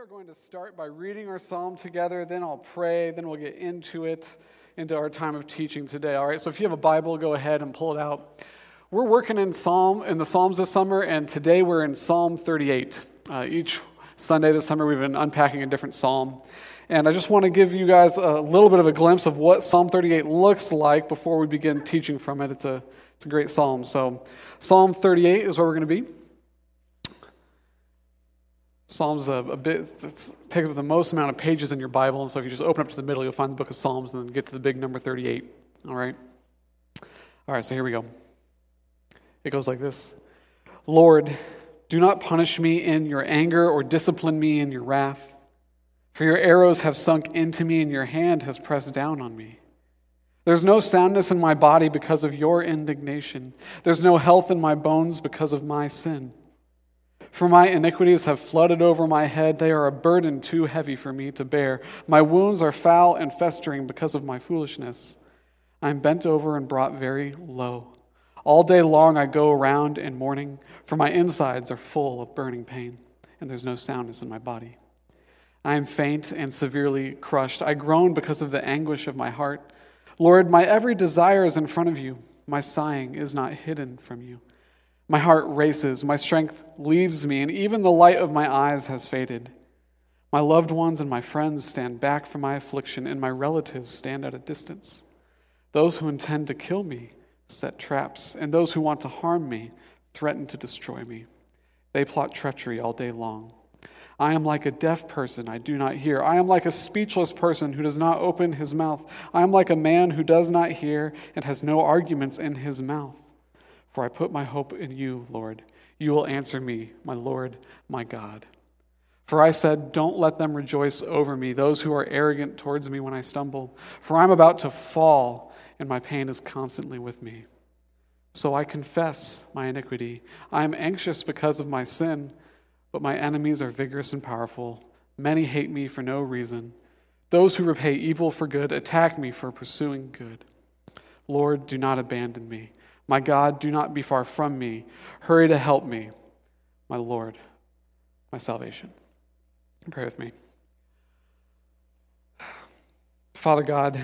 are going to start by reading our psalm together, then I'll pray, then we'll get into it, into our time of teaching today. All right, so if you have a Bible, go ahead and pull it out. We're working in Psalm in the Psalms this summer, and today we're in Psalm 38. Uh, each Sunday this summer, we've been unpacking a different psalm. And I just want to give you guys a little bit of a glimpse of what Psalm 38 looks like before we begin teaching from it. It's a, it's a great psalm. So, Psalm 38 is where we're going to be. Psalms a, a bit takes up the most amount of pages in your Bible, and so if you just open up to the middle, you'll find the book of Psalms, and then get to the big number 38. All right. All right. So here we go. It goes like this: Lord, do not punish me in your anger, or discipline me in your wrath, for your arrows have sunk into me, and your hand has pressed down on me. There's no soundness in my body because of your indignation. There's no health in my bones because of my sin. For my iniquities have flooded over my head. They are a burden too heavy for me to bear. My wounds are foul and festering because of my foolishness. I am bent over and brought very low. All day long I go around in mourning, for my insides are full of burning pain, and there's no soundness in my body. I am faint and severely crushed. I groan because of the anguish of my heart. Lord, my every desire is in front of you. My sighing is not hidden from you. My heart races, my strength leaves me, and even the light of my eyes has faded. My loved ones and my friends stand back from my affliction, and my relatives stand at a distance. Those who intend to kill me set traps, and those who want to harm me threaten to destroy me. They plot treachery all day long. I am like a deaf person, I do not hear. I am like a speechless person who does not open his mouth. I am like a man who does not hear and has no arguments in his mouth. For I put my hope in you, Lord. You will answer me, my Lord, my God. For I said, Don't let them rejoice over me, those who are arrogant towards me when I stumble. For I'm about to fall, and my pain is constantly with me. So I confess my iniquity. I am anxious because of my sin, but my enemies are vigorous and powerful. Many hate me for no reason. Those who repay evil for good attack me for pursuing good. Lord, do not abandon me my God, do not be far from me. Hurry to help me, my Lord, my salvation. Pray with me. Father God,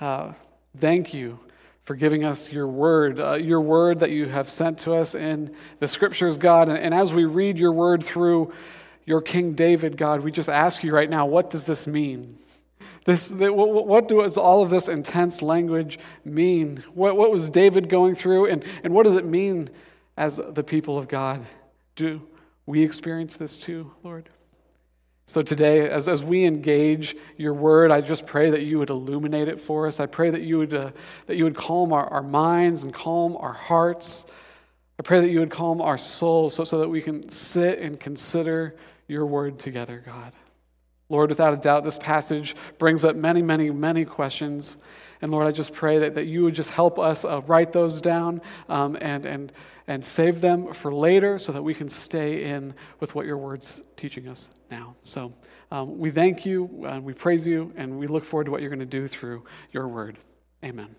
uh, thank you for giving us your word, uh, your word that you have sent to us in the scriptures, God. And, and as we read your word through your King David, God, we just ask you right now, what does this mean? This, what does all of this intense language mean? What, what was David going through, and, and what does it mean as the people of God? Do we experience this too, Lord? So today, as, as we engage your word, I just pray that you would illuminate it for us. I pray that you would, uh, that you would calm our, our minds and calm our hearts. I pray that you would calm our souls so, so that we can sit and consider your word together, God. Lord, without a doubt, this passage brings up many, many, many questions. And Lord, I just pray that, that you would just help us uh, write those down um, and, and, and save them for later so that we can stay in with what your word's teaching us now. So um, we thank you, and we praise you, and we look forward to what you're going to do through your word. Amen.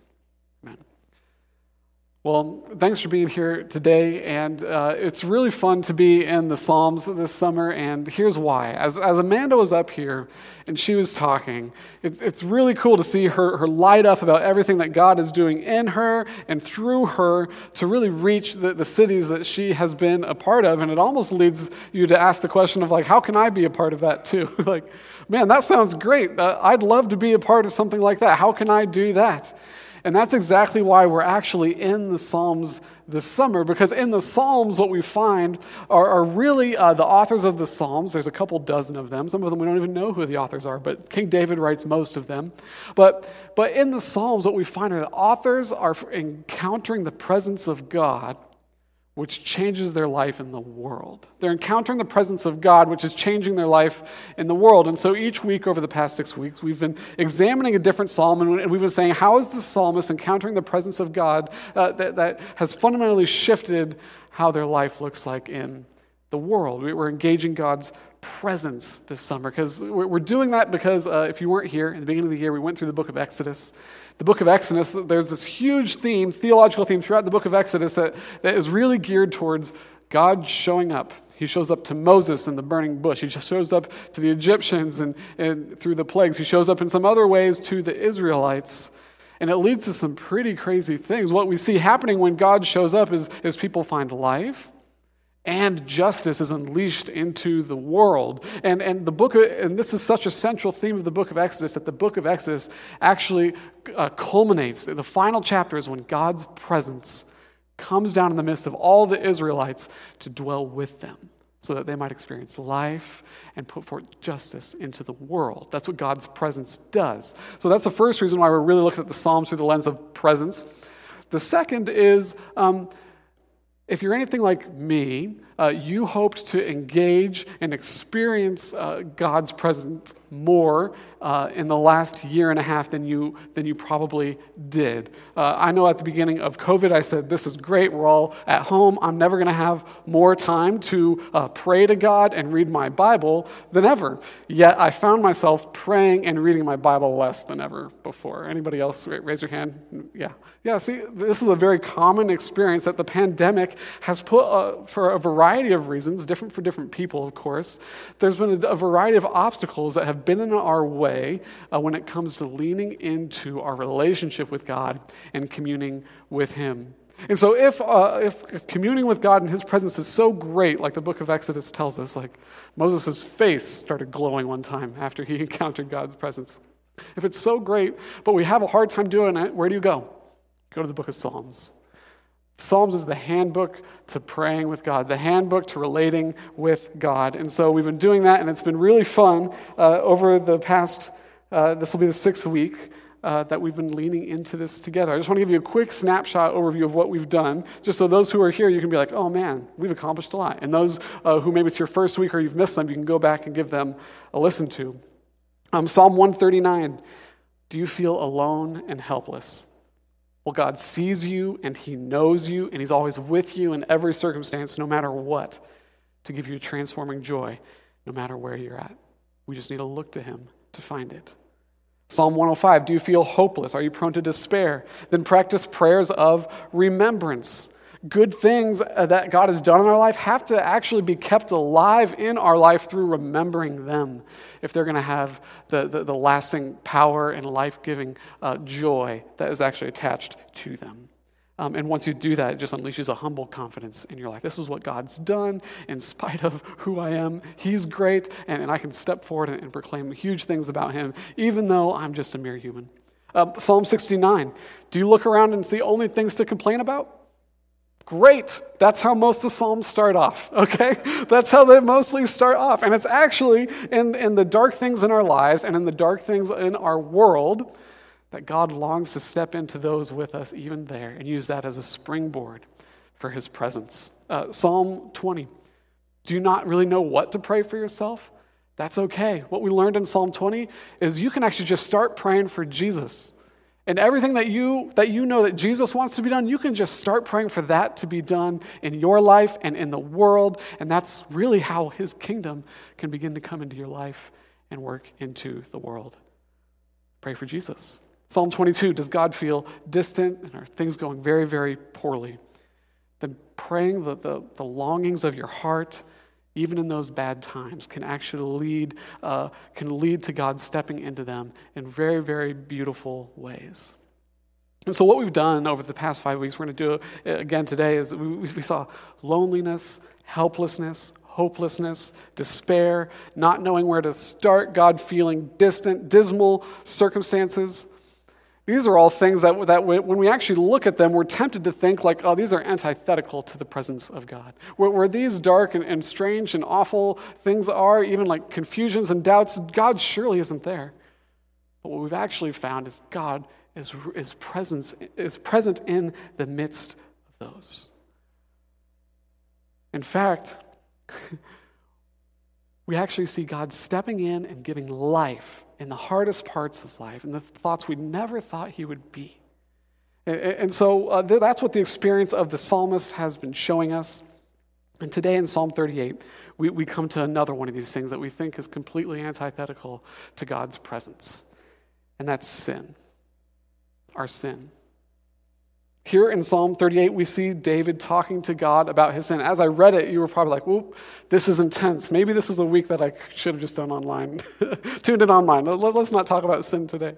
Well, thanks for being here today. And uh, it's really fun to be in the Psalms this summer. And here's why. As, as Amanda was up here and she was talking, it, it's really cool to see her, her light up about everything that God is doing in her and through her to really reach the, the cities that she has been a part of. And it almost leads you to ask the question of, like, how can I be a part of that too? like, man, that sounds great. Uh, I'd love to be a part of something like that. How can I do that? And that's exactly why we're actually in the Psalms this summer, because in the Psalms, what we find are, are really uh, the authors of the Psalms. There's a couple dozen of them. Some of them we don't even know who the authors are, but King David writes most of them. But, but in the Psalms, what we find are the authors are encountering the presence of God which changes their life in the world. They're encountering the presence of God, which is changing their life in the world. And so each week over the past six weeks, we've been examining a different psalm, and we've been saying, how is the psalmist encountering the presence of God uh, that, that has fundamentally shifted how their life looks like in the world? We're engaging God's presence this summer because we're doing that because uh, if you weren't here in the beginning of the year, we went through the book of Exodus the book of Exodus, there's this huge theme, theological theme throughout the book of Exodus that, that is really geared towards God showing up, He shows up to Moses in the burning bush. He just shows up to the Egyptians and, and through the plagues. He shows up in some other ways to the Israelites. And it leads to some pretty crazy things. What we see happening when God shows up is, is people find life and justice is unleashed into the world. And, and the book, and this is such a central theme of the book of Exodus that the book of Exodus actually uh, culminates. The final chapter is when God's presence comes down in the midst of all the Israelites to dwell with them so that they might experience life and put forth justice into the world. That's what God's presence does. So that's the first reason why we're really looking at the Psalms through the lens of presence. The second is um, if you're anything like me, uh, you hoped to engage and experience uh, God's presence more uh, in the last year and a half than you, than you probably did. Uh, I know at the beginning of COVID, I said, This is great. We're all at home. I'm never going to have more time to uh, pray to God and read my Bible than ever. Yet I found myself praying and reading my Bible less than ever before. Anybody else? Raise your hand. Yeah. Yeah, see, this is a very common experience that the pandemic has put, uh, for a variety of reasons, different for different people, of course. There's been a, a variety of obstacles that have been in our way uh, when it comes to leaning into our relationship with God and communing with Him. And so, if, uh, if, if, communing with God and His presence is so great, like the book of Exodus tells us, like Moses' face started glowing one time after he encountered God's presence. If it's so great, but we have a hard time doing it, where do you go? Go to the book of Psalms. Psalms is the handbook to praying with God, the handbook to relating with God. And so we've been doing that, and it's been really fun uh, over the past, uh, this will be the sixth week. Uh, that we've been leaning into this together. I just want to give you a quick snapshot overview of what we've done, just so those who are here, you can be like, oh man, we've accomplished a lot. And those uh, who maybe it's your first week or you've missed them, you can go back and give them a listen to. Um, Psalm 139 Do you feel alone and helpless? Well, God sees you and He knows you, and He's always with you in every circumstance, no matter what, to give you transforming joy, no matter where you're at. We just need to look to Him to find it. Psalm 105 Do you feel hopeless? Are you prone to despair? Then practice prayers of remembrance good things uh, that God has done in our life have to actually be kept alive in our life through remembering them if they're going to have the, the, the, lasting power and life giving uh, joy that is actually attached to them. Um, and once you do that, it just unleashes a humble confidence in your life. This is what God's done in spite of who I am. He's great, and, and I can step forward and, and, proclaim huge things about Him, even though I'm just a mere human. Uh, Psalm 69 Do you look around and see only things to complain about? Great. That's how most of the Psalms start off, okay? That's how they mostly start off. And it's actually in, in the dark things in our lives and in the dark things in our world that God longs to step into those with us, even there, and use that as a springboard for his presence. Uh, Psalm 20. Do you not really know what to pray for yourself? That's okay. What we learned in Psalm 20 is you can actually just start praying for Jesus. And everything that you, that you know that Jesus wants to be done, you can just start praying for that to be done in your life and in the world. And that's really how his kingdom can begin to come into your life and work into the world. Pray for Jesus. Psalm 22 Does God feel distant and are things going very, very poorly? Then praying the, the, the longings of your heart even in those bad times, can actually lead, uh, can lead to God stepping into them in very, very beautiful ways. And so, what we've done over the past five weeks, we're going to do it again today, is we, we saw loneliness, helplessness, hopelessness, despair, not knowing where to start, God feeling distant, dismal circumstances. These are all things that, that when we actually look at them, we're tempted to think like, oh, these are antithetical to the presence of God. Where, where these dark and, and strange and awful things are, even like confusions and doubts, God surely isn't there. But what we've actually found is God is, is, presence, is present in the midst of those. In fact, we actually see God stepping in and giving life in the hardest parts of life and the thoughts we never thought he would be. And so uh, that's what the experience of the psalmist has been showing us. And today in Psalm 38, we, we come to another one of these things that we think is completely antithetical to God's presence, and that's sin. Our sin. Here in Psalm 38, we see David talking to God about his sin. As I read it, you were probably like, whoop, this is intense. Maybe this is a week that I should have just done online, tuned in online. Let's not talk about sin today.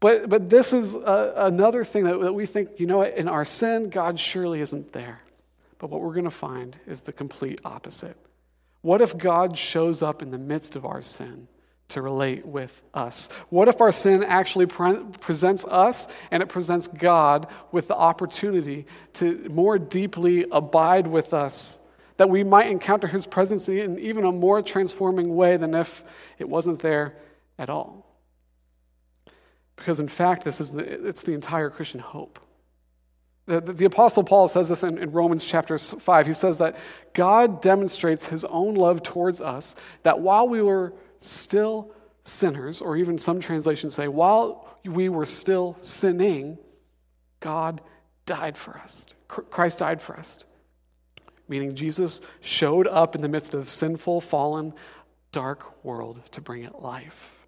But, but this is a, another thing that, that we think, you know what, in our sin, God surely isn't there. But what we're going to find is the complete opposite. What if God shows up in the midst of our sin to relate with us? What if our sin actually pre- presents us and it presents God with the opportunity to more deeply abide with us? That we might encounter his presence in even a more transforming way than if it wasn't there at all. Because in fact, this is the, it's the entire Christian hope. The, the, the, Apostle Paul says this in, in Romans chapter 5. He says that God demonstrates his own love towards us, that while we were still sinners, or even some translations say, while we were still sinning, God died for us. Christ died for us. Meaning Jesus showed up in the midst of sinful, fallen, dark world to bring it life.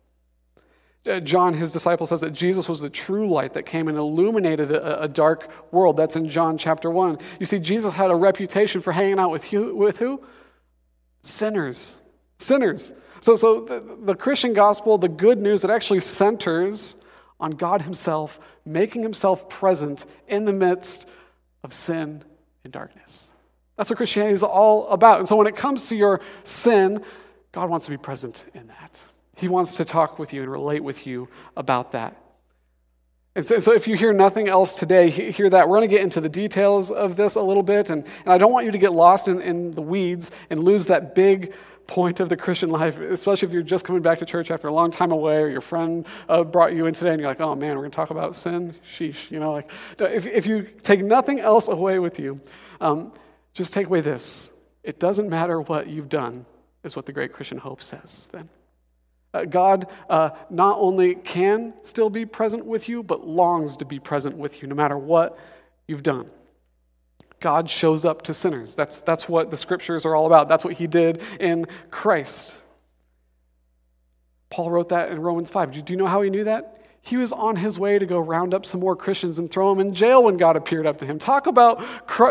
Uh, John, his disciple, says that Jesus was the true light that came and illuminated a, a, dark world. That's in John chapter 1. You see, Jesus had a reputation for hanging out with? With who? Sinners. Sinners. So, so the, the Christian gospel, the good news, it actually centers on God Himself making Himself present in the midst of sin and darkness. That's what Christianity is all about. And so when it comes to your sin, God wants to be present in that. He wants to talk with you and relate with you about that. And so, so if you hear nothing else today, hear that. We're going to get into the details of this a little bit, and, and I don't want you to get lost in, in the weeds and lose that big point of the Christian life, especially if you're just coming back to church after a long time away, or your friend uh, brought you in today, and you're like, oh man, we're going to talk about sin? Sheesh. You know, like, if, if you take nothing else away with you, um, just take away this. It doesn't matter what you've done, is what the great Christian hope says then. Uh, God uh, not only can still be present with you, but longs to be present with you no matter what you've done. God shows up to sinners. That's, that's what the scriptures are all about. That's what he did in Christ. Paul wrote that in Romans 5. Do you know how he knew that? He was on his way to go round up some more Christians and throw them in jail when God appeared up to him. Talk about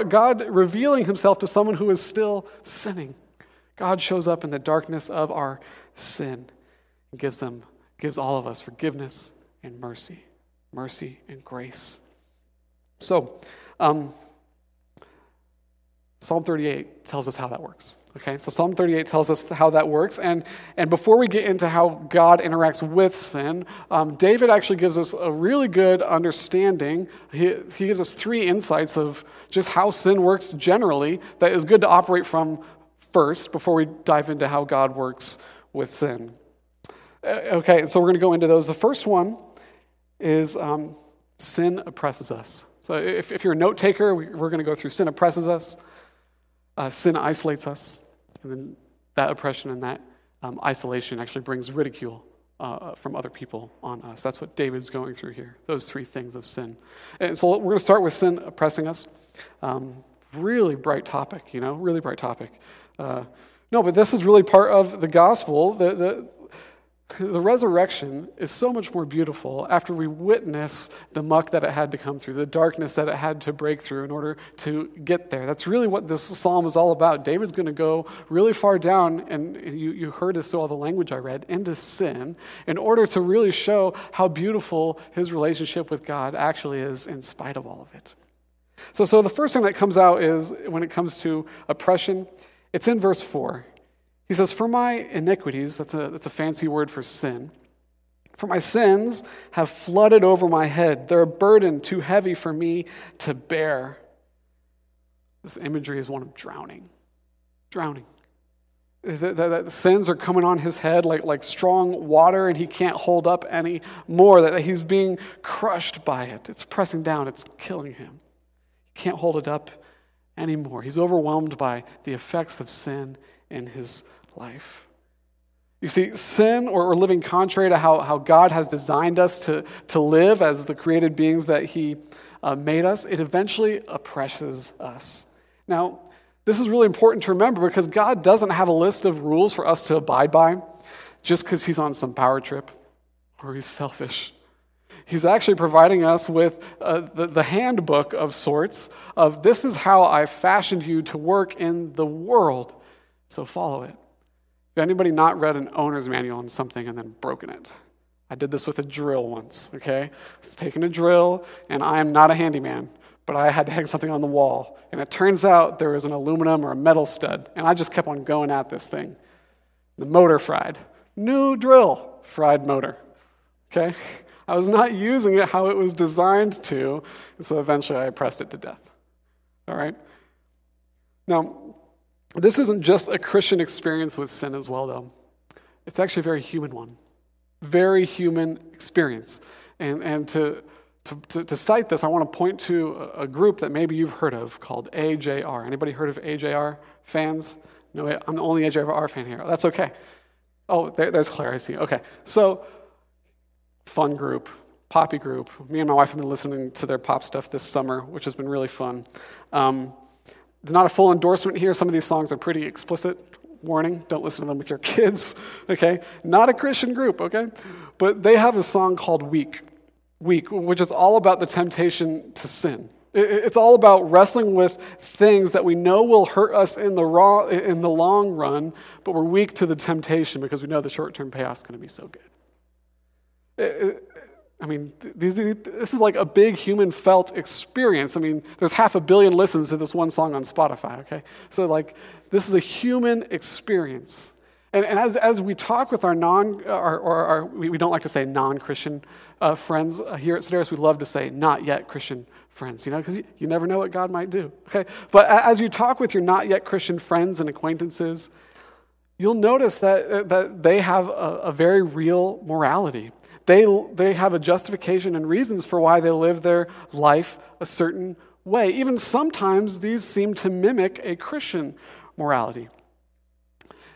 God revealing himself to someone who is still sinning. God shows up in the darkness of our sin and gives them gives all of us forgiveness and mercy, mercy and grace. So, um, Psalm 38 tells us how that works. Okay, so Psalm 38 tells us how that works. And, and before we get into how God interacts with sin, um, David actually gives us a really good understanding. He, he gives us three insights of just how sin works generally that is good to operate from first before we dive into how God works with sin. Uh, okay, so we're going to go into those. The first one is um, sin oppresses us. So if, if you're a note taker, we, are going to go through sin oppresses us, uh, sin isolates us, and then that oppression and that um, isolation actually brings ridicule uh, from other people on us. That's what David's going through here, those three things of sin. And so we're going to start with sin oppressing us. Um, really bright topic, you know, really bright topic. Uh, no, but this is really part of the gospel. The, the, the resurrection is so much more beautiful after we witness the muck that it had to come through, the darkness that it had to break through in order to get there. That's really what this psalm is all about. David's going to go really far down, and you, you heard this through all the language I read, into sin in order to really show how beautiful his relationship with God actually is in spite of all of it. So, so the first thing that comes out is when it comes to oppression, it's in verse 4. He says, For my iniquities, that's a, that's a fancy word for sin, for my sins have flooded over my head. They're a burden too heavy for me to bear. This imagery is one of drowning. Drowning. The, the, the, sins are coming on his head like, like strong water, and he can't hold up any more. That he's being crushed by it. It's pressing down, it's killing him. He can't hold it up anymore. He's overwhelmed by the effects of sin in his life. You see, sin or, or living contrary to how, how God has designed us to, to live as the created beings that He uh, made us, it eventually oppresses us. Now, this is really important to remember because God doesn't have a list of rules for us to abide by just because He's on some power trip or He's selfish. He's actually providing us with uh, the, the handbook of sorts of this is how I fashioned you to work in the world. So follow it. Anybody not read an owner's manual on something and then broken it? I did this with a drill once, okay? I was taking a drill, and I am not a handyman, but I had to hang something on the wall. And it turns out there was an aluminum or a metal stud, and I just kept on going at this thing. The motor fried. New drill, fried motor, okay? I was not using it how it was designed to, and so eventually I pressed it to death. All right? Now, this isn't just a Christian experience with sin as well, though. It's actually a very human one. Very human experience. And, and to, to, to, to cite this, I want to point to a, group that maybe you've heard of called AJR. Anybody heard of AJR fans? No, I'm the only AJR fan here. That's okay. Oh, there, there's Claire, I see. Okay. So fun group, poppy group. Me and my wife have been listening to their pop stuff this summer, which has been really fun. Um, not a full endorsement here. Some of these songs are pretty explicit. Warning, don't listen to them with your kids, okay? Not a Christian group, okay? But they have a song called Weak, Weak, which is all about the temptation to sin. It's all about wrestling with things that we know will hurt us in the, raw, in the long run, but we're weak to the temptation because we know the short term payoff is going to be so good. I mean, this is like a big human felt experience. I mean, there's half a billion listens to this one song on Spotify, okay? So, like, this is a human experience. And, and as, as we talk with our non, or, or we, we don't like to say non Christian uh, friends uh, here at Sedaris, we love to say not yet Christian friends, you know, because you, you never know what God might do, okay? But as you talk with your not yet Christian friends and acquaintances, you'll notice that, uh, that they have a, a very real morality. They, they have a justification and reasons for why they live their life a certain way. Even sometimes these seem to mimic a Christian morality.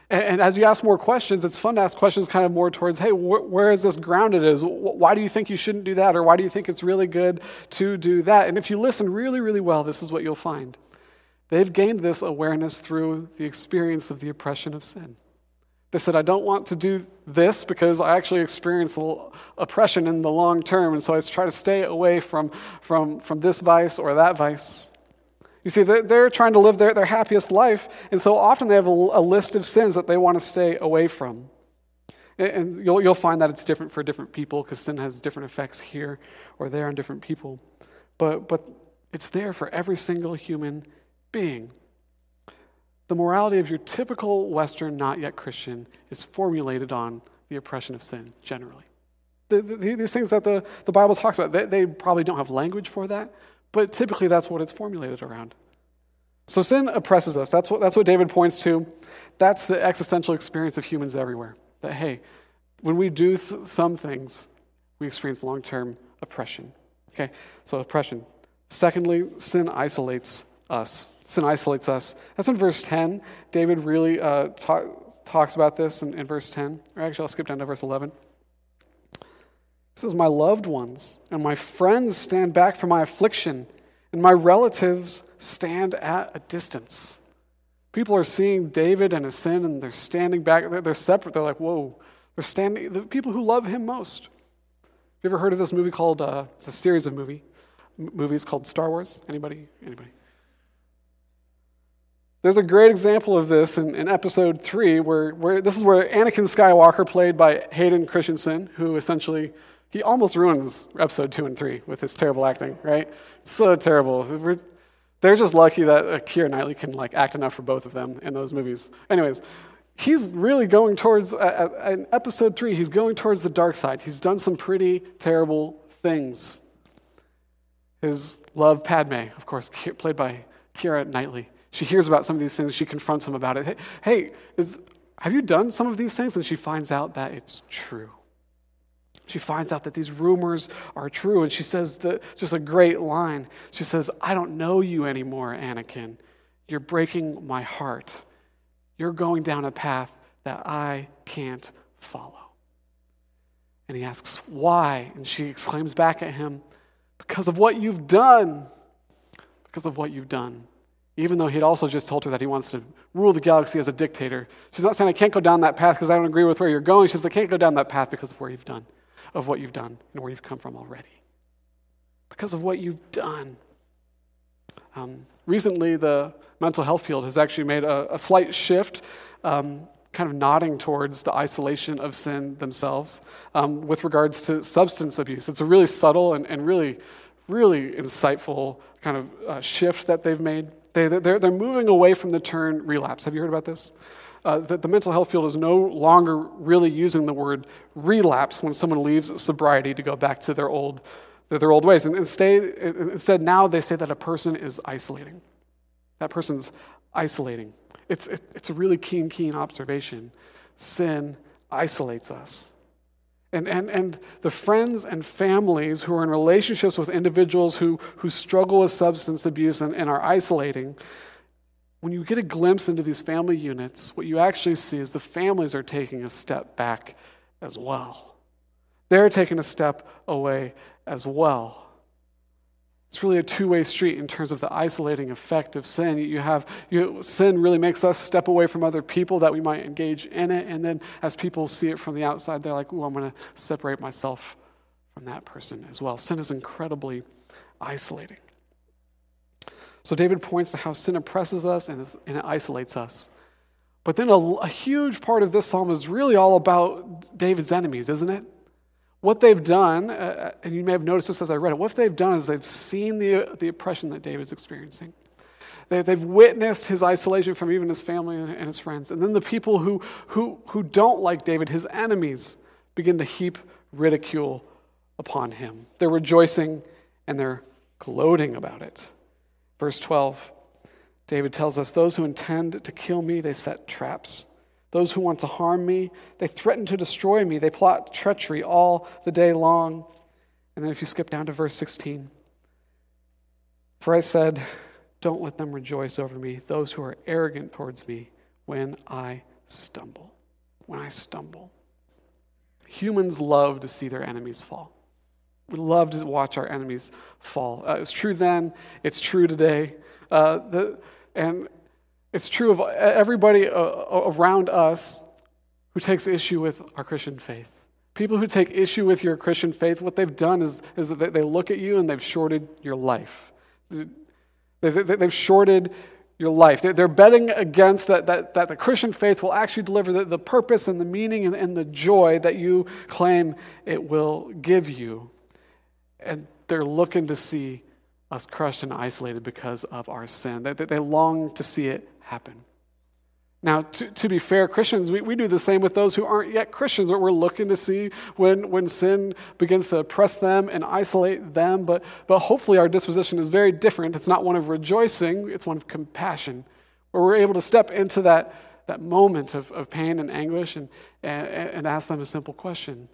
And, and as you ask more questions, it's fun to ask questions kind of more towards, hey, wh- where is this grounded Is Why do you think you shouldn't do that? Or why do you think it's really good to do that? And if you listen really, really well, this is what you'll find. They've gained this awareness through the experience of the oppression of sin. They said, I don't want to do this because I actually experience oppression in the long term, and so I try to stay away from, from, from this vice or that vice. You see, they're, they're trying to live their, their happiest life, and so often they have a, a list of sins that they want to stay away from. And you'll, you'll find that it's different for different people because sin has different effects here or there on different people. But, but it's there for every single human being. The morality of your typical Western, not yet Christian, is formulated on the oppression of sin, generally. The, the, these things that the, the Bible talks about, they, they probably don't have language for that, but typically that's what it's formulated around. So sin oppresses us. That's what, that's what David points to. That's the existential experience of humans everywhere. That, hey, when we do th- some things, we experience long term oppression. Okay, so oppression. Secondly, sin isolates us. Sin isolates us. That's in verse 10. David really uh, talk, talks about this in, in verse 10. Or actually, I'll skip down to verse 11. He says, My loved ones and my friends stand back from my affliction, and my relatives stand at a distance. People are seeing David and his sin, and they're standing back. They're, they're separate. They're like, whoa. They're standing, the people who love him most. Have you ever heard of this movie called, uh, it's a series of movie, movies called Star Wars? Anybody? Anybody? There's a great example of this in, in episode three, where, where this is where Anakin Skywalker, played by Hayden Christensen, who essentially he almost ruins episode two and three with his terrible acting, right? So terrible. We're, they're just lucky that Keira Knightley can like act enough for both of them in those movies. Anyways, he's really going towards uh, in episode three. He's going towards the dark side. He's done some pretty terrible things. His love, Padme, of course, played by Keira Knightley. She hears about some of these things. She confronts him about it. Hey, hey is, have you done some of these things? And she finds out that it's true. She finds out that these rumors are true. And she says the, just a great line. She says, I don't know you anymore, Anakin. You're breaking my heart. You're going down a path that I can't follow. And he asks, Why? And she exclaims back at him, Because of what you've done. Because of what you've done even though he'd also just told her that he wants to rule the galaxy as a dictator. She's not saying, I can't go down that path because I don't agree with where you're going. She says, I can't go down that path because of where you've done. of what you've done and where you've come from already. Because of what you've done. Um, recently, the mental health field has actually made a, a slight shift, um, kind of nodding towards the isolation of sin themselves um, with regards to substance abuse. It's a really subtle and, and really, really insightful kind of uh, shift that they've made. They, they're, they're moving away from the term relapse. Have you heard about this? Uh, the, the, mental health field is no longer really using the word relapse when someone leaves sobriety to go back to their old, their old ways. And instead, instead, now they say that a person is isolating. That person's isolating. It's, it, it's a really keen, keen observation. Sin isolates us. And, and, and the friends and families who are in relationships with individuals who, who struggle with substance abuse and, and are isolating, when you get a glimpse into these family units, what you actually see is the families are taking a step back as well. They're taking a step away as well. It's really a two-way street in terms of the isolating effect of sin. You have you, sin really makes us step away from other people that we might engage in it, and then as people see it from the outside, they're like, "Ooh, I'm going to separate myself from that person as well." Sin is incredibly isolating. So David points to how sin oppresses us and, and it isolates us. But then a, a huge part of this psalm is really all about David's enemies, isn't it? What they've done, uh, uh, and you may have noticed this as I read it, what they've done is they've seen the, the oppression that David's experiencing. They, they've witnessed his isolation from even his family and, and his friends. And then the people who, who, who don't like David, his enemies, begin to heap ridicule upon him. They're rejoicing and they're gloating about it. Verse 12, David tells us, Those who intend to kill me, they set traps. Those who want to harm me, they threaten to destroy me. They plot treachery all the day long. And then if you skip down to verse 16, for I said, Don't let them rejoice over me, those who are arrogant towards me, when I stumble. When I stumble. Humans love to see their enemies fall. We love to watch our enemies fall. Uh, it's true then, it's true today. Uh, the, and it's true of everybody uh, around us who takes issue with our Christian faith. People who take issue with your Christian faith, what they've done is, is that they look at you and they've shorted your life. They've shorted your life. They're betting against that, that, that the Christian faith will actually deliver the, the purpose and the meaning and, and the joy that you claim it will give you. And they're looking to see us crushed and isolated because of our sin. They, they long to see it happen. Now, to, to be fair, Christians, we, we do the same with those who aren't yet Christians. Where we're looking to see when, when sin begins to oppress them and isolate them, but, but hopefully our disposition is very different. It's not one of rejoicing, it's one of compassion, where we're able to step into that, that moment of, of pain and anguish and, and, and ask them a simple question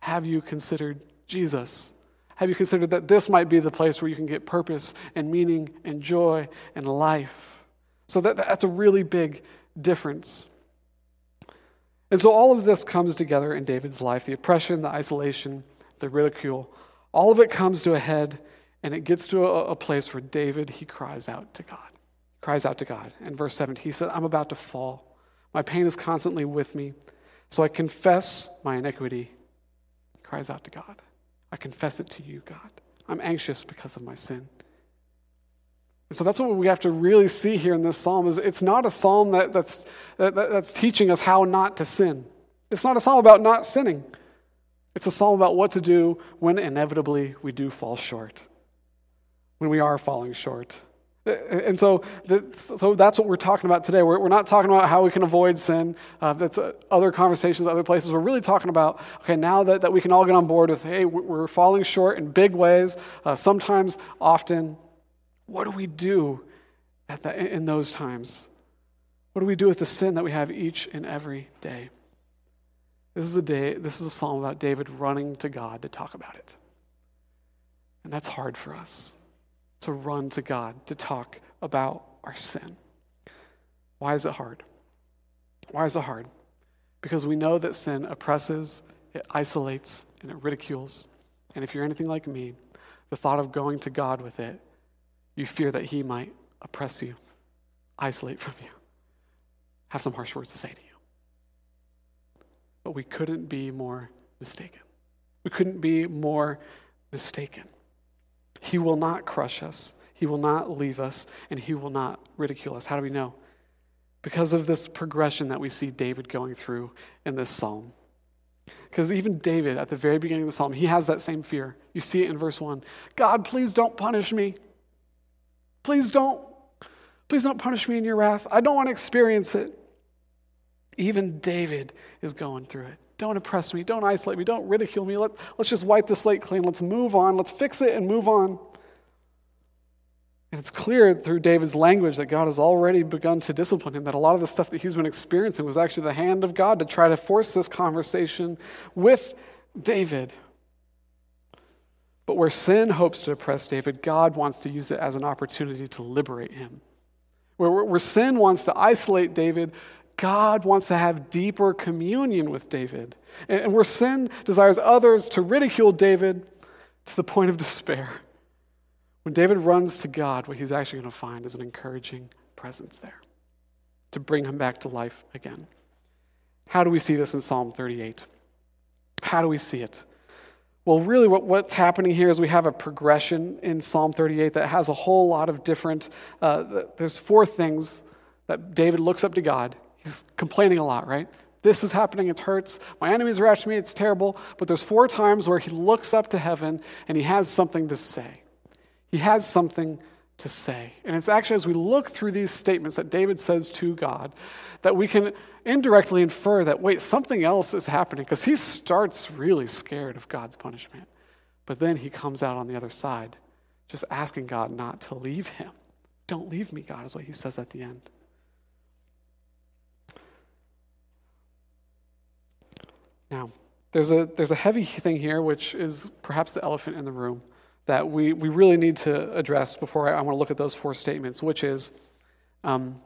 Have you considered Jesus? Have you considered that this might be the place where you can get purpose and meaning and joy and life? So that, that's a really big difference. And so all of this comes together in David's life the oppression, the isolation, the ridicule. All of it comes to a head, and it gets to a, a place where David, he cries out to God. Cries out to God. In verse 17, he said, I'm about to fall. My pain is constantly with me. So I confess my iniquity. He cries out to God. I confess it to you, God. I'm anxious because of my sin. So that's what we have to really see here in this psalm is it's not a psalm that, that's, that, that's teaching us how not to sin. It's not a psalm about not sinning. It's a psalm about what to do when inevitably we do fall short, when we are falling short. And so, so that's what we're talking about today. We're, we're not talking about how we can avoid sin. Uh, that's uh, other conversations, other places. We're really talking about, okay, now that, that we can all get on board with, hey, we're falling short in big ways, uh, sometimes, often, what do we do at the, in those times? What do we do with the sin that we have each and every day? This is a day, this is a psalm about David running to God to talk about it. And that's hard for us to run to God to talk about our sin. Why is it hard? Why is it hard? Because we know that sin oppresses, it isolates, and it ridicules. And if you're anything like me, the thought of going to God with it you fear that he might oppress you, isolate from you, have some harsh words to say to you. But we couldn't be more mistaken. We couldn't be more mistaken. He will not crush us, He will not leave us, and He will not ridicule us. How do we know? Because of this progression that we see David going through in this psalm. Because even David, at the very beginning of the psalm, he has that same fear. You see it in verse 1 God, please don't punish me. Please don't. Please don't punish me in your wrath. I don't want to experience it. Even David is going through it. Don't oppress me. Don't isolate me. Don't ridicule me. Let, let's just wipe the slate clean. Let's move on. Let's fix it and move on. And it's clear through David's language that God has already begun to discipline him, that a lot of the stuff that he's been experiencing was actually the hand of God to try to force this conversation with David. But where sin hopes to oppress David, God wants to use it as an opportunity to liberate him. Where, where sin wants to isolate David, God wants to have deeper communion with David. And, and where sin desires others to ridicule David to the point of despair. When David runs to God, what he's actually going to find is an encouraging presence there to bring him back to life again. How do we see this in Psalm 38? How do we see it? Well, really, what, what's happening here is we have a progression in Psalm 38 that has a whole lot of different. Uh, there's four things that David looks up to God. He's complaining a lot, right? This is happening, it hurts. My enemies are after me, it's terrible. But there's four times where he looks up to heaven and he has something to say. He has something to say. And it's actually as we look through these statements that David says to God that we can indirectly infer that, wait, something else is happening because he starts really scared of God's punishment. But then he comes out on the other side, just asking God not to leave him. Don't leave me, God, is what he says at the end. Now, there's a, there's a heavy thing here, which is perhaps the elephant in the room that we, we really need to address before I, I want to look at those four statements, which is um,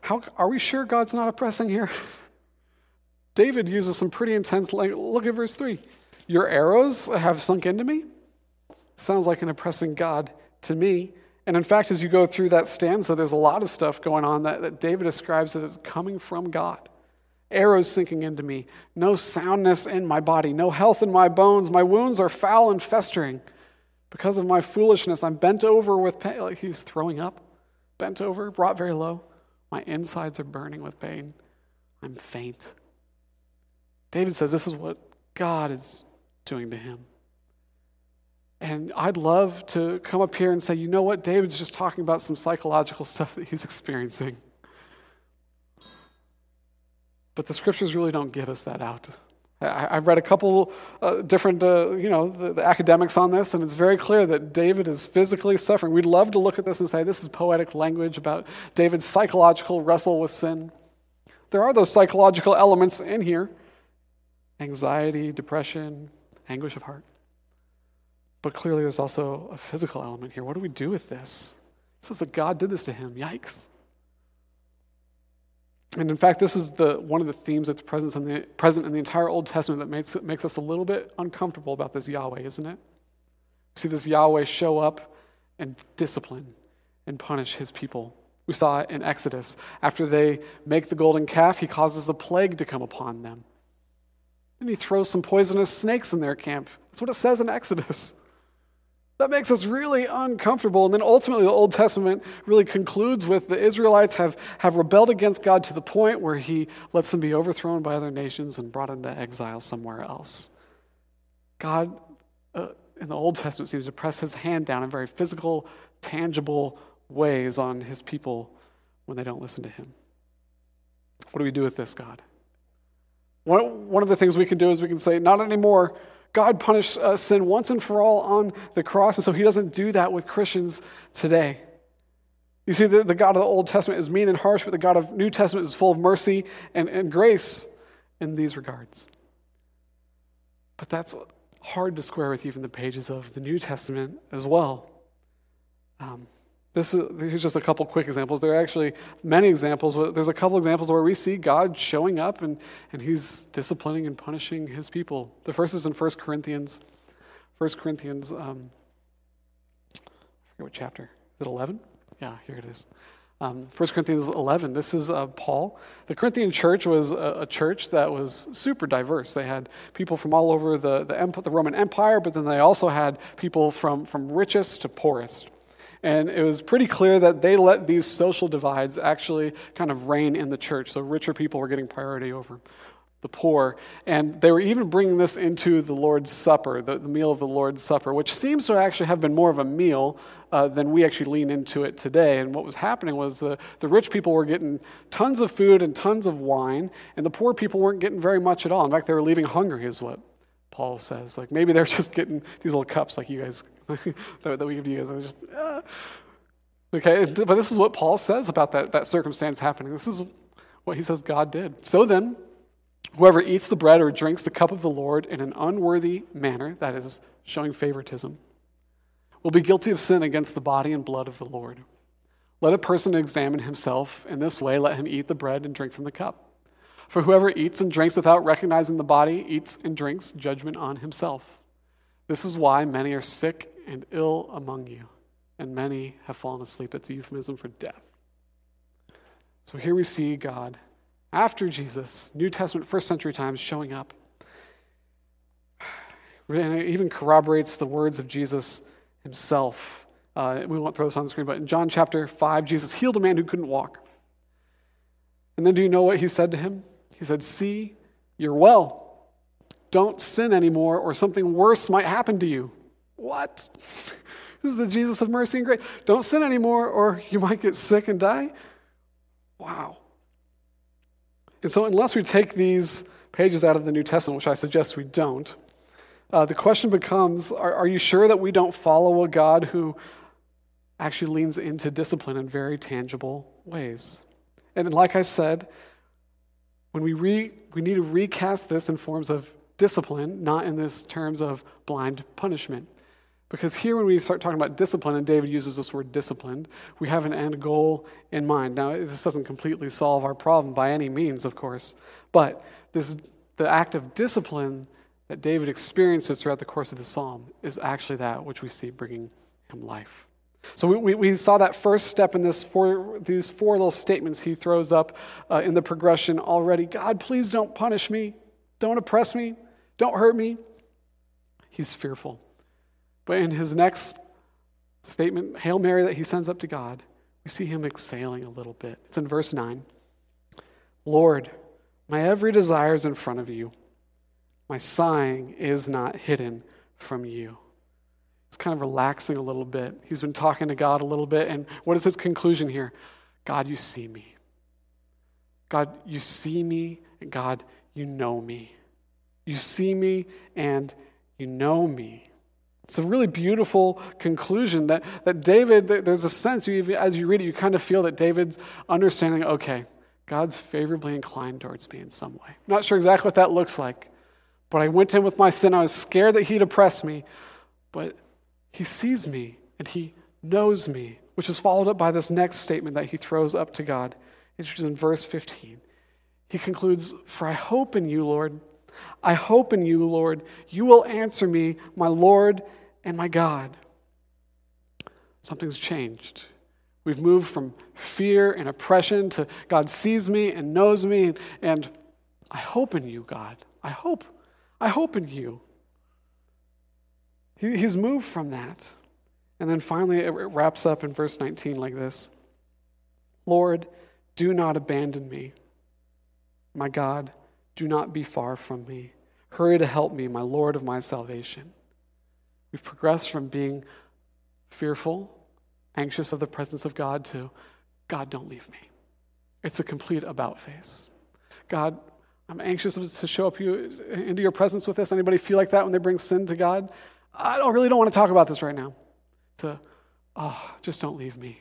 how, are we sure God's not oppressing here? David uses some pretty intense language. Look at verse 3. Your arrows have sunk into me? Sounds like an oppressing God to me. And in fact, as you go through that stanza, there's a lot of stuff going on that, that David describes as coming from God arrows sinking into me, no soundness in my body, no health in my bones. My wounds are foul and festering. Because of my foolishness, I'm bent over with pain. Like he's throwing up, bent over, brought very low. My insides are burning with pain. I'm faint. David says this is what God is doing to him. And I'd love to come up here and say, you know what? David's just talking about some psychological stuff that he's experiencing. But the scriptures really don't give us that out. I, have read a couple uh, different, uh, you know, the, the, academics on this, and it's very clear that David is physically suffering. We'd love to look at this and say this is poetic language about David's psychological wrestle with sin. There are those psychological elements in here anxiety, depression, anguish of heart. But clearly, there's also a physical element here. What do we do with this? It says that God did this to him. Yikes. And in fact, this is the, one of the themes that's present in, the, present in the entire Old Testament that makes, makes us a little bit uncomfortable about this Yahweh, isn't it? We see this Yahweh show up and discipline and punish his people. We saw it in Exodus. After they make the golden calf, he causes a plague to come upon them. And he throws some poisonous snakes in their camp. That's what it says in Exodus. That makes us really uncomfortable. And then ultimately, the Old Testament really concludes with the Israelites have, have rebelled against God to the point where he lets them be overthrown by other nations and brought into exile somewhere else. God, uh, in the Old Testament, seems to press his hand down in very physical, tangible ways on his people when they don't listen to him. What do we do with this, God? One, one of the things we can do is we can say, not anymore. God punished uh, sin once and for all on the cross, and so he doesn't do that with Christians today. You see, the, the God of the Old Testament is mean and harsh, but the God of New Testament is full of mercy and, and grace in these regards. But that's hard to square with even the pages of the New Testament as well. Um, this is, here's just a couple quick examples. There are actually many examples. There's a couple examples where we see God showing up and, and he's disciplining and punishing his people. The first is in 1 Corinthians. 1 Corinthians, um, I forget what chapter. Is it 11? Yeah, here it is. Um, 1 Corinthians 11, this is uh, Paul. The Corinthian church was a, a, church that was super diverse. They had people from all over the, the, the Roman Empire, but then they also had people from, from richest to poorest. And it was pretty clear that they let these social divides actually kind of reign in the church. So richer people were getting priority over the poor. And they were even bringing this into the Lord's Supper, the, the meal of the Lord's Supper, which seems to actually have been more of a meal uh, than we actually lean into it today. And what was happening was the, the rich people were getting tons of food and tons of wine, and the poor people weren't getting very much at all. In fact, they were leaving hungry, is what Paul says. Like maybe they're just getting these little cups like you guys, that, we give to you guys. Just, uh. Okay, but this is what Paul says about that, that circumstance happening. This is what he says God did. So then, Whoever eats the bread or drinks the cup of the Lord in an unworthy manner, that is, showing favoritism, will be guilty of sin against the body and blood of the Lord. Let a person examine himself. In this way, let him eat the bread and drink from the cup. For whoever eats and drinks without recognizing the body eats and drinks judgment on himself. This is why many are sick and ill among you, and many have fallen asleep. It's a euphemism for death. So here we see God after Jesus, New Testament, first century times, showing up. And it even corroborates the words of Jesus himself. Uh, we won't throw this on the screen, but in John chapter 5, Jesus healed a man who couldn't walk. And then do you know what he said to him? He said, See, you're well. Don't sin anymore, or something worse might happen to you. What? this is the Jesus of mercy and grace. Don't sin anymore, or you might get sick and die. Wow. And so, unless we take these pages out of the New Testament, which I suggest we don't, uh, the question becomes are, are you sure that we don't follow a God who actually leans into discipline in very tangible ways? And like I said, when we, re, we need to recast this in forms of discipline, not in this terms of blind punishment. Because here, when we start talking about discipline, and David uses this word disciplined, we have an end goal in mind. Now, this doesn't completely solve our problem by any means, of course, but this, the act of discipline that David experiences throughout the course of the psalm is actually that which we see bringing him life. So we, we, saw that first step in this four, these four little statements he throws up uh, in the progression already. God, please don't punish me. Don't oppress me. Don't hurt me. He's fearful. But in his next statement, Hail Mary, that he sends up to God, we see him exhaling a little bit. It's in verse 9. Lord, my every desire is in front of you. My sighing is not hidden from you. Kind of relaxing a little bit. He's been talking to God a little bit. And what is his conclusion here? God, you see me. God, you see me. And God, you know me. You see me and you know me. It's a really beautiful conclusion that, that David, there's a sense, you, as you read it, you kind of feel that David's understanding, okay, God's favorably inclined towards me in some way. I'm not sure exactly what that looks like, but I went him with my sin. I was scared that he'd oppress me, but he sees me and he knows me, which is followed up by this next statement that he throws up to God, which is in verse 15. He concludes, For I hope in you, Lord. I hope in you, Lord. You will answer me, my Lord and my God. Something's changed. We've moved from fear and oppression to God sees me and knows me, and I hope in you, God. I hope. I hope in you. He, he's moved from that. And then finally, it wraps up in verse 19 like this Lord, do not abandon me. My God, do not be far from me. Hurry to help me, my Lord of my salvation. We've progressed from being fearful, anxious of the presence of God to God, don't leave me. It's a complete about face. God, I'm anxious to show up you into your presence with this. Anybody feel like that when they bring sin to God? I don't really don't want to talk about this right now. To, oh, just don't leave me.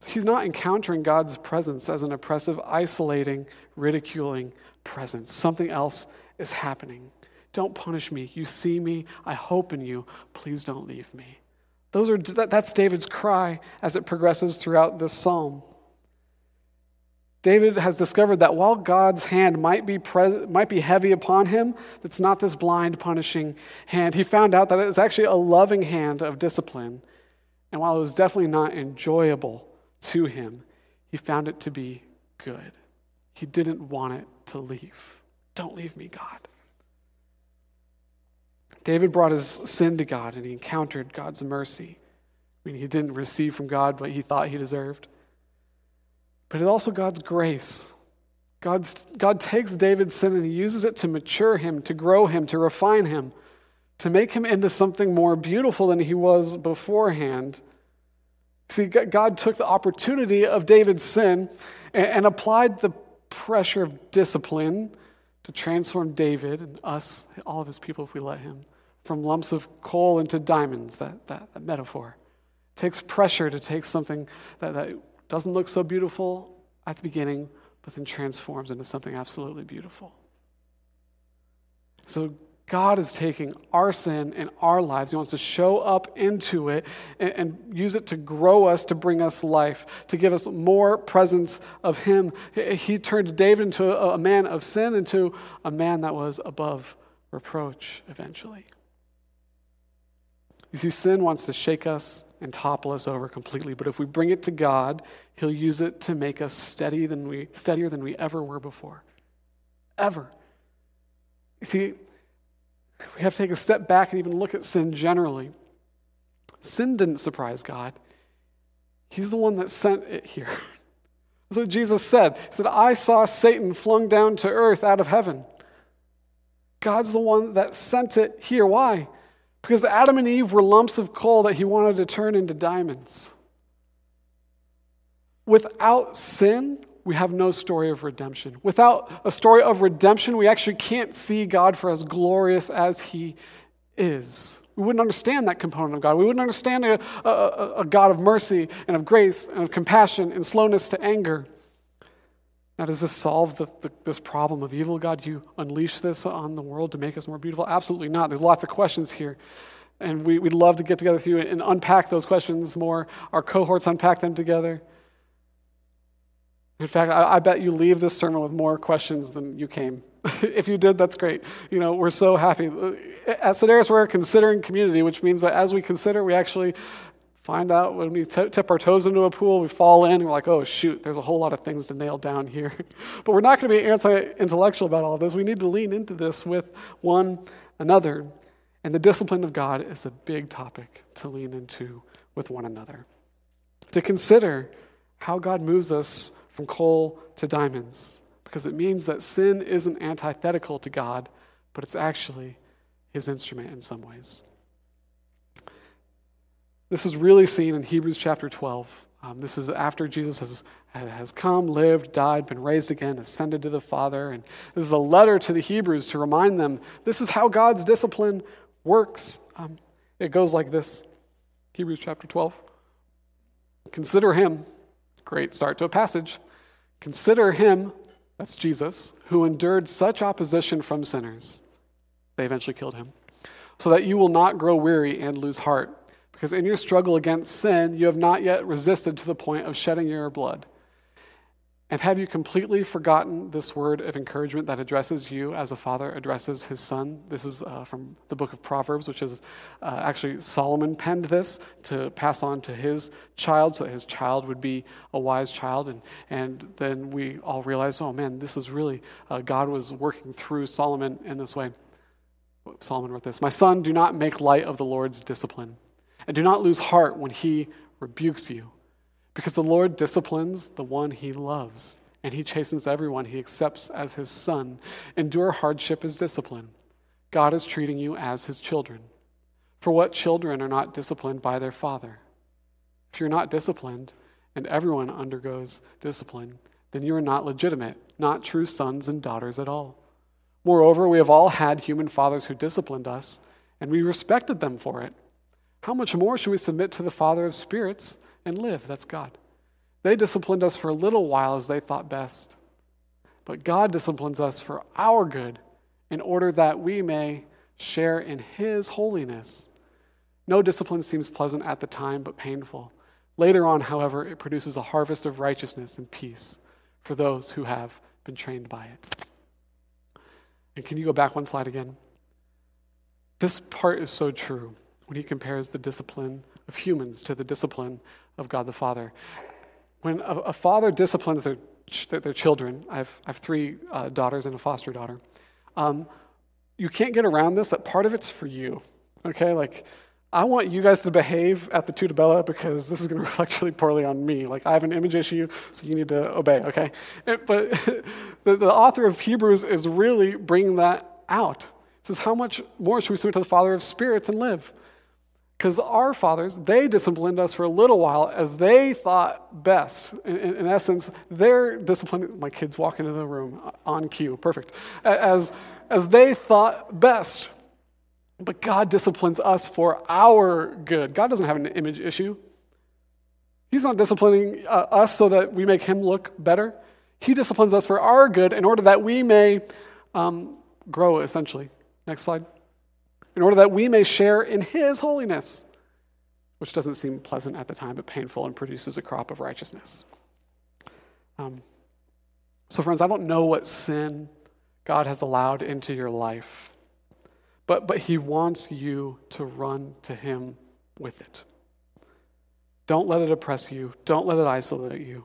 So he's not encountering God's presence as an oppressive, isolating, ridiculing presence. Something else is happening. Don't punish me. You see me. I hope in you. Please don't leave me. Those are, that's David's cry as it progresses throughout this psalm. David has discovered that while God's hand might be, pre- might be heavy upon him, it's not this blind, punishing hand. He found out that it's actually a loving hand of discipline. And while it was definitely not enjoyable to him, he found it to be good. He didn't want it to leave. Don't leave me, God. David brought his sin to God and he encountered God's mercy. I mean, he didn't receive from God what he thought he deserved. But it's also God's grace. God's, God takes David's sin and he uses it to mature him, to grow him, to refine him, to make him into something more beautiful than he was beforehand. See, God took the opportunity of David's sin and, and applied the pressure of discipline to transform David and us, all of his people, if we let him, from lumps of coal into diamonds, that, that, that metaphor. It takes pressure to take something that, that doesn't look so beautiful at the beginning, but then transforms into something absolutely beautiful. So God is taking our sin and our lives. He wants to show up into it and, and, use it to grow us, to bring us life, to give us more presence of Him. He turned David into a, a man of sin, into a man that was above reproach eventually. You see, sin wants to shake us and topple us over completely, but if we bring it to God, He'll use it to make us steady than we, steadier than we ever were before. Ever. You see, we have to take a step back and even look at sin generally. Sin didn't surprise God, He's the one that sent it here. That's what Jesus said. He said, I saw Satan flung down to earth out of heaven. God's the one that sent it here. Why? Because Adam and Eve were lumps of coal that he wanted to turn into diamonds. Without sin, we have no story of redemption. Without a story of redemption, we actually can't see God for as glorious as he is. We wouldn't understand that component of God. We wouldn't understand a, a, a God of mercy and of grace and of compassion and slowness to anger. Now, does this solve the, the, this problem of evil, God? You unleash this on the world to make us more beautiful? Absolutely not. There's lots of questions here. And we, would love to get together with you and unpack those questions more. Our cohorts unpack them together. In fact, I, I bet you leave this sermon with more questions than you came. if you did, that's great. You know, we're so happy. At Sedaris, we're considering community, which means that as we consider, we actually find out when we t- tip our toes into a pool, we fall in, and we're like, oh, shoot, there's a whole lot of things to nail down here. but we're not going to be anti intellectual about all this. We need to lean into this with one another. And the discipline of God is a big topic to lean into with one another. To consider how God moves us from coal to diamonds, because it means that sin isn't antithetical to God, but it's actually his instrument in some ways. This is really seen in Hebrews chapter 12. Um, this is after Jesus has, has come, lived, died, been raised again, ascended to the Father. And this is a letter to the Hebrews to remind them this is how God's discipline works. Um, it goes like this Hebrews chapter 12. Consider him, great start to a passage. Consider him, that's Jesus, who endured such opposition from sinners. They eventually killed him. So that you will not grow weary and lose heart. Because in your struggle against sin, you have not yet resisted to the point of shedding your blood. And have you completely forgotten this word of encouragement that addresses you as a father addresses his son? This is uh, from the book of Proverbs, which is uh, actually Solomon penned this to pass on to his child so that his child would be a wise child. And, and then we all realize, oh man, this is really, uh, God was working through Solomon in this way. Solomon wrote this My son, do not make light of the Lord's discipline and do not lose heart when he rebukes you, because the Lord disciplines the one he loves, and he chastens everyone he accepts as his son. Endure hardship as discipline. God is treating you as his children. For what children are not disciplined by their father? If you're not disciplined, and everyone undergoes discipline, then you are not legitimate, not true sons and daughters at all. Moreover, we have all had human fathers who disciplined us, and we respected them for it. How much more should we submit to the Father of spirits and live? That's God. They disciplined us for a little while as they thought best. But God disciplines us for our good in order that we may share in His holiness. No discipline seems pleasant at the time, but painful. Later on, however, it produces a harvest of righteousness and peace for those who have been trained by it. And can you go back one slide again? This part is so true when he compares the discipline of humans to the discipline of God the Father. when a, a father disciplines their, their children, I have, I have three uh, daughters and a foster daughter, um, you can't get around this that part of it's for you. Okay? Like, I want you guys to behave at the Tutta Bella because this is going to reflect really poorly on me. Like, I have an image issue, so you need to obey, okay? But the, the author of Hebrews is really bringing that out. He says, How much more should we submit to the Father of spirits and live? Because our fathers, they disciplined us for a little while as they thought best. In, in, in essence, their discipline, my kids walk into the room on cue, perfect, as, as they thought best. But God disciplines us for our good. God doesn't have an image issue. He's not disciplining uh, us so that we make him look better. He disciplines us for our good in order that we may um, grow, essentially. Next slide in order that we may share in his holiness, which doesn't seem pleasant at the time, but painful and produces a crop of righteousness. Um, so, friends, I don't know what sin God has allowed into your life, but, but he wants you to run to him with it. Don't let it oppress you, don't let it isolate you.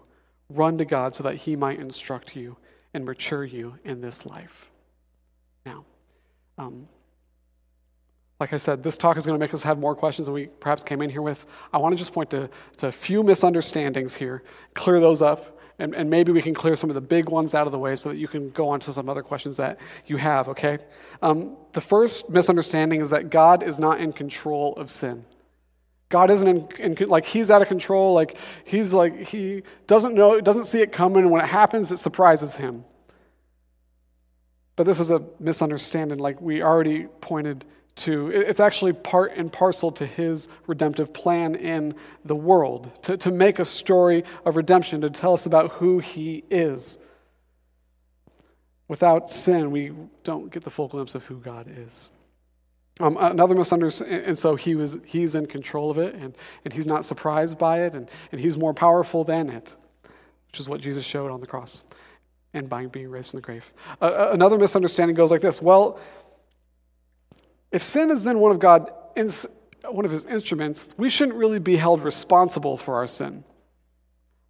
Run to God so that he might instruct you and mature you in this life. Now, um, like I said, this talk is going to make us have more questions than we perhaps came in here with. I want to just point to, to a few misunderstandings here, clear those up, and, and maybe we can clear some of the big ones out of the way so that you can go on to some other questions that you have, okay? Um, the first misunderstanding is that God is not in control of sin. God isn't in, in, like he's out of control, like he's like he doesn't know, doesn't see it coming, when it happens, it surprises him. But this is a misunderstanding, like we already pointed to, it's actually part and parcel to his redemptive plan in the world, to, to make a story of redemption, to tell us about who he is. Without sin, we don't get the full glimpse of who God is. Um, another misunderstanding, and so he was, he's in control of it, and, and he's not surprised by it, and, and he's more powerful than it, which is what Jesus showed on the cross and by being raised from the grave. Uh, another misunderstanding goes like this Well, if sin is then one of God, one of his instruments, we shouldn't really be held responsible for our sin.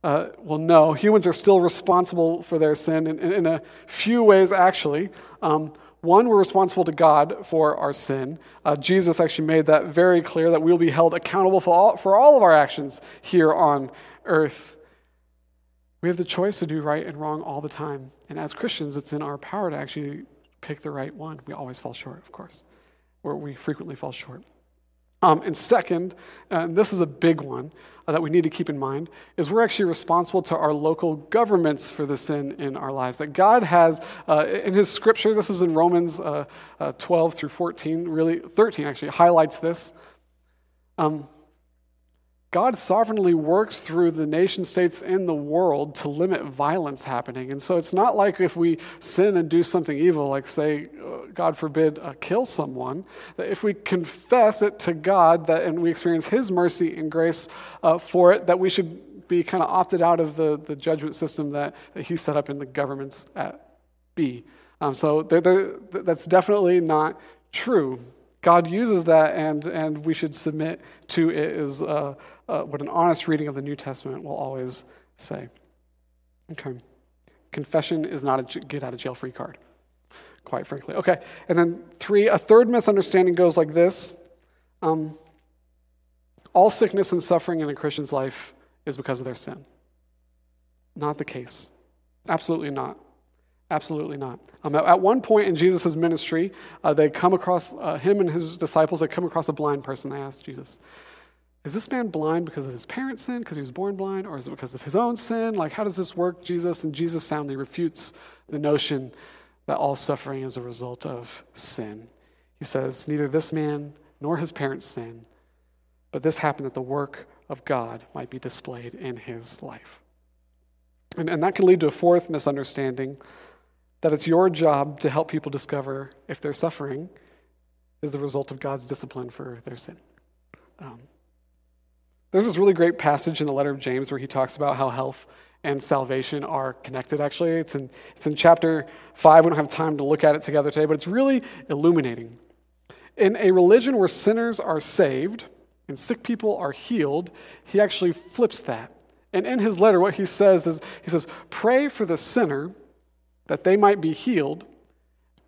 Uh, well, no, humans are still responsible for their sin in, in, in a few ways, actually. Um, one, we're responsible to God for our sin. Uh, Jesus actually made that very clear that we'll be held accountable for all, for all of our actions here on earth. We have the choice to do right and wrong all the time. And as Christians, it's in our power to actually pick the right one. We always fall short, of course where we frequently fall short. Um, and second, and this is a big one uh, that we need to keep in mind, is we're actually responsible to our local governments for the sin in our lives. That God has, uh, in His scriptures, this is in Romans uh, uh 12 through 14, really, 13 actually, highlights this. Um, God sovereignly works through the nation states in the world to limit violence happening. And so it's not like if we sin and do something evil, like, say, uh, God forbid, uh, kill someone, that if we confess it to God that, and we experience His mercy and grace uh, for it, that we should be kind of opted out of the, the judgment system that, that He set up in the governments at B. Um, so they're, they're, that's definitely not true. God uses that, and, and we should submit to it as uh, uh, what an honest reading of the New Testament will always say. Okay. Confession is not a get out of jail free card, quite frankly. Okay. And then three, a third misunderstanding goes like this um, All sickness and suffering in a Christian's life is because of their sin. Not the case. Absolutely not. Absolutely not. Um, at one point in Jesus' ministry, uh, they come across, uh, him and his disciples, they come across a blind person. They ask Jesus, is this man blind because of his parents' sin, because he was born blind, or is it because of his own sin? Like, how does this work, Jesus? And Jesus soundly refutes the notion that all suffering is a result of sin. He says, Neither this man nor his parents' sin, but this happened that the work of God might be displayed in his life. And, and that can lead to a fourth misunderstanding that it's your job to help people discover if their suffering is the result of God's discipline for their sin. Um, there's this really great passage in the letter of James where he talks about how health and salvation are connected, actually. It's in, it's in chapter 5. We don't have time to look at it together today, but it's really illuminating. In a religion where sinners are saved and sick people are healed, he actually flips that And in his letter, what he says is he says, Pray for the sinner that they might be healed,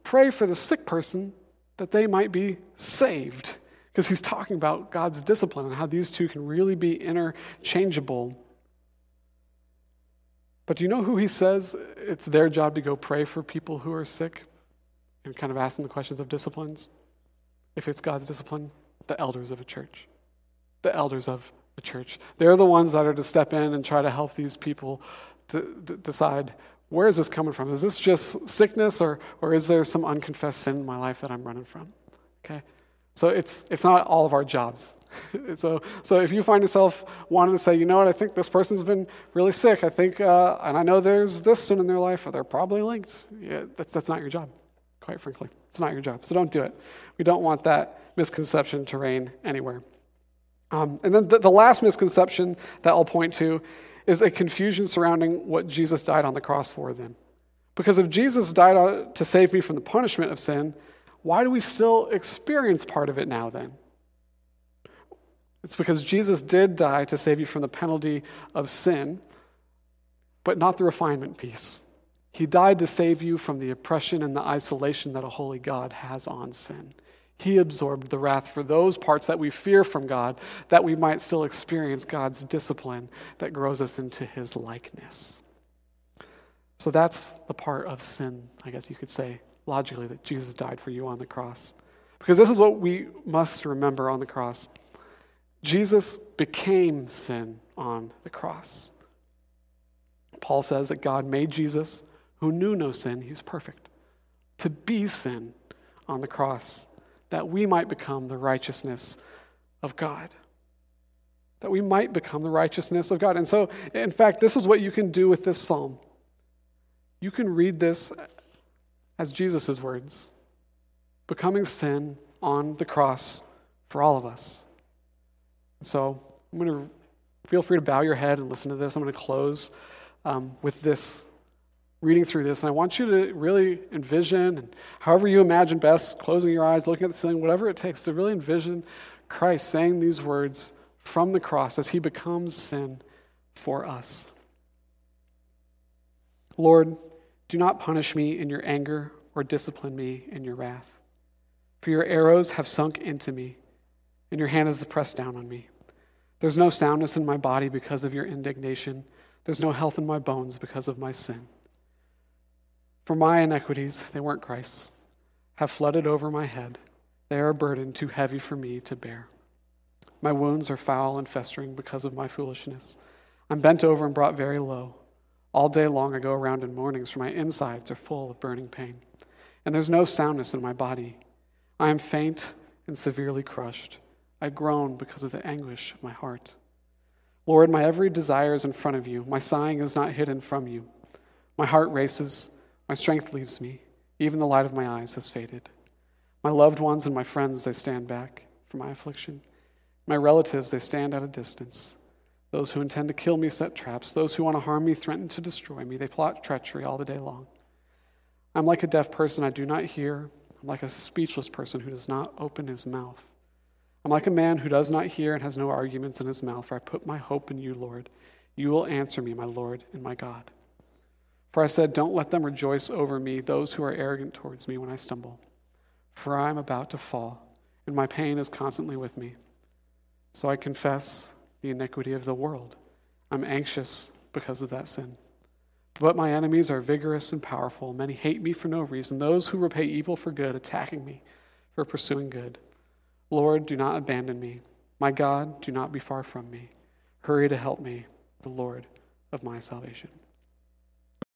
pray for the sick person that they might be saved. Because he's talking about God's discipline and how these two can really be interchangeable. But do you know who he says it's their job to go pray for people who are sick? And kind of asking the questions of disciplines. If it's God's discipline, the elders of a church. The elders of a church. They're the ones that are to step in and try to help these people to, to decide where is this coming from? Is this just sickness or, or is there some unconfessed sin in my life that I'm running from? Okay? So it's, it's not all of our jobs. so, so if you find yourself wanting to say, you know what, I think this person's been really sick, I think, uh, and I know there's this sin in their life, or they're probably linked, yeah, that's, that's not your job, quite frankly. It's not your job. So don't do it. We don't want that misconception to reign anywhere. Um, and then the, the last misconception that I'll point to is a confusion surrounding what Jesus died on the cross for then. Because if Jesus died to save me from the punishment of sin, why do we still experience part of it now then? It's because Jesus did die to save you from the penalty of sin, but not the refinement piece. He died to save you from the oppression and the isolation that a holy God has on sin. He absorbed the wrath for those parts that we fear from God, that we might still experience God's discipline that grows us into his likeness. So that's the part of sin, I guess you could say, logically, that Jesus died for you on the cross. Because this is what we must remember on the cross Jesus became sin on the cross. Paul says that God made Jesus, who knew no sin, he's perfect, to be sin on the cross that we might become the righteousness of God. That we might become the righteousness of God. And so, in fact, this is what you can do with this psalm. You can read this as Jesus' words, becoming sin on the cross for all of us. So, I'm going to feel free to bow your head and listen to this. I'm going to close um, with this reading through this, and I want you to really envision, however you imagine best, closing your eyes, looking at the ceiling, whatever it takes to really envision Christ saying these words from the cross as he becomes sin for us. Lord, do not punish me in your anger or discipline me in your wrath. For your arrows have sunk into me, and your hand has pressed down on me. There's no soundness in my body because of your indignation. There's no health in my bones because of my sin. For my iniquities, they weren't Christ's, have flooded over my head. They are a burden too heavy for me to bear. My wounds are foul and festering because of my foolishness. I'm bent over and brought very low. All day long I go around in mournings, for my insides are full of burning pain. And there's no soundness in my body. I am faint and severely crushed. I groan because of the anguish of my heart. Lord, my every desire is in front of you. My sighing is not hidden from you. My heart races. My strength leaves me. Even the light of my eyes has faded. My loved ones and my friends, they stand back from my affliction. My relatives, they stand at a distance. Those who intend to kill me set traps. Those who want to harm me threaten to destroy me. They plot treachery all the day long. I'm like a deaf person, I do not hear. I'm like a speechless person who does not open his mouth. I'm like a man who does not hear and has no arguments in his mouth, for I put my hope in you, Lord. You will answer me, my Lord and my God. For I said, Don't let them rejoice over me, those who are arrogant towards me when I stumble. For I am about to fall, and my pain is constantly with me. So I confess the iniquity of the world. I'm anxious because of that sin. But my enemies are vigorous and powerful. Many hate me for no reason. Those who repay evil for good, attacking me for pursuing good. Lord, do not abandon me. My God, do not be far from me. Hurry to help me, the Lord of my salvation.